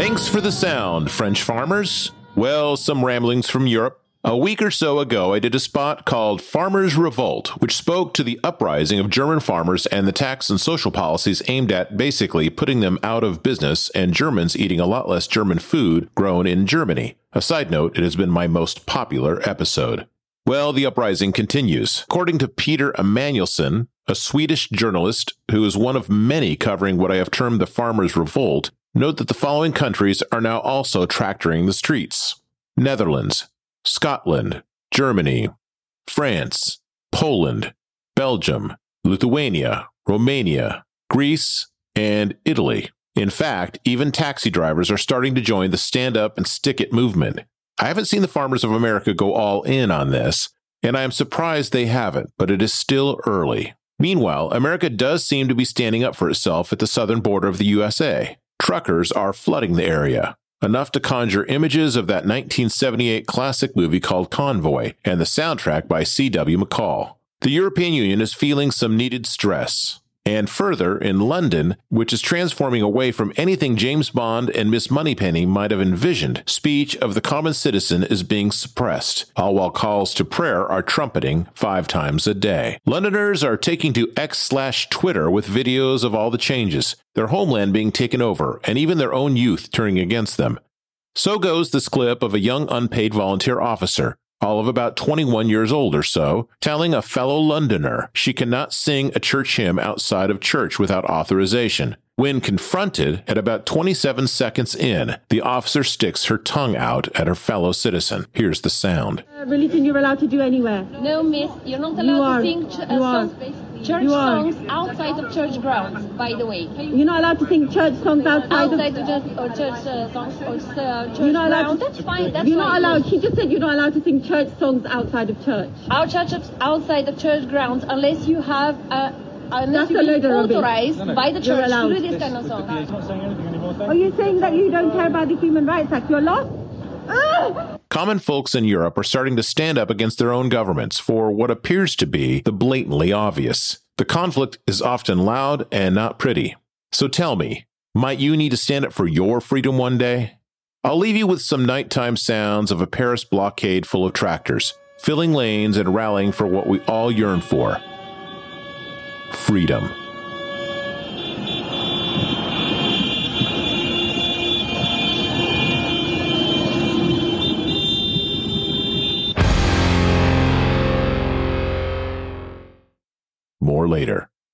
Thanks for the sound, French farmers. Well, some ramblings from Europe. A week or so ago, I did a spot called Farmers Revolt, which spoke to the uprising of German farmers and the tax and social policies aimed at basically putting them out of business and Germans eating a lot less German food grown in Germany. A side note, it has been my most popular episode. Well, the uprising continues. According to Peter Imanuelsen, a Swedish journalist who is one of many covering what I have termed the Farmers' Revolt, note that the following countries are now also tractoring the streets Netherlands, Scotland, Germany, France, Poland, Belgium, Lithuania, Romania, Greece, and Italy. In fact, even taxi drivers are starting to join the stand up and stick it movement. I haven't seen the farmers of America go all in on this, and I am surprised they haven't, but it is still early. Meanwhile, America does seem to be standing up for itself at the southern border of the USA. Truckers are flooding the area enough to conjure images of that 1978 classic movie called Convoy and the soundtrack by C.W. McCall. The European Union is feeling some needed stress. And further, in London, which is transforming away from anything James Bond and Miss Moneypenny might have envisioned, speech of the common citizen is being suppressed, all while calls to prayer are trumpeting five times a day. Londoners are taking to X slash Twitter with videos of all the changes, their homeland being taken over, and even their own youth turning against them. So goes this clip of a young unpaid volunteer officer all of about 21 years old or so, telling a fellow Londoner she cannot sing a church hymn outside of church without authorization. When confronted, at about 27 seconds in, the officer sticks her tongue out at her fellow citizen. Here's the sound. Uh, religion you're allowed to do anywhere. No, miss, you're not allowed You are. to sing ch- uh, You are. Songs, church You are. songs outside of church grounds, by the way. You're not allowed to sing church songs outside Outside of. of church, or church uh, songs or uh, church You're not allowed grounds, to. that's fine, that's You're not allowed. She just said you're not allowed to sing church songs outside of church. Our church outside of church grounds unless you have uh, unless That's a you've load been of rubbish. authorized by the church to do this kind of song. Are you saying that you don't care about the Human Rights Act? You're lost. Ah! Common folks in Europe are starting to stand up against their own governments for what appears to be the blatantly obvious. The conflict is often loud and not pretty. So tell me, might you need to stand up for your freedom one day? I'll leave you with some nighttime sounds of a Paris blockade full of tractors, filling lanes and rallying for what we all yearn for freedom. More later.